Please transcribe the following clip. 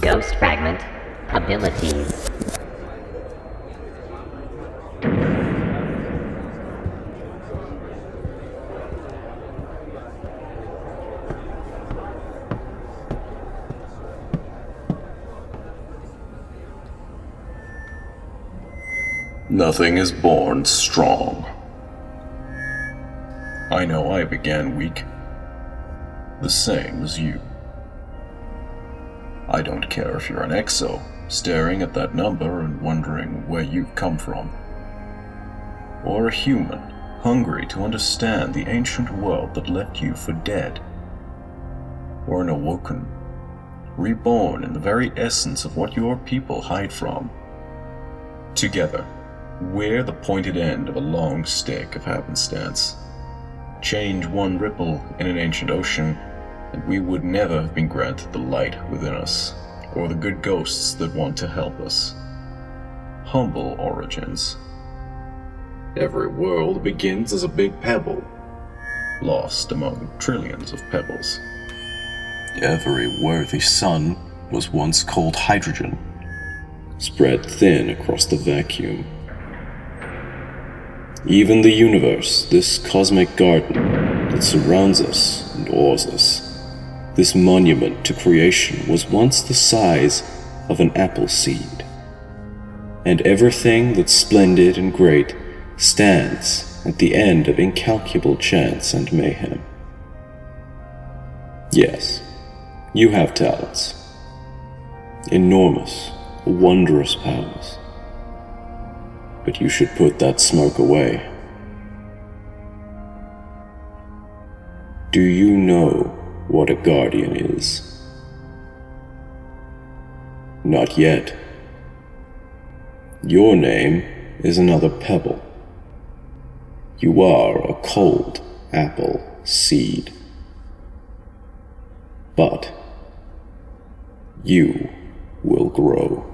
Ghost Fragment Abilities. Nothing is born strong. I know I began weak. The same as you. I don't care if you're an exo, staring at that number and wondering where you've come from. Or a human, hungry to understand the ancient world that left you for dead. Or an awoken, reborn in the very essence of what your people hide from. Together, we're the pointed end of a long stick of happenstance. Change one ripple in an ancient ocean, and we would never have been granted the light within us, or the good ghosts that want to help us. Humble origins. Every world begins as a big pebble, lost among trillions of pebbles. Every worthy sun was once cold hydrogen, spread thin across the vacuum. Even the universe, this cosmic garden that surrounds us and awes us, this monument to creation was once the size of an apple seed. And everything that's splendid and great stands at the end of incalculable chance and mayhem. Yes, you have talents. Enormous, wondrous powers but you should put that smoke away. Do you know what a guardian is? Not yet. Your name is another pebble. You are a cold apple seed. But you will grow.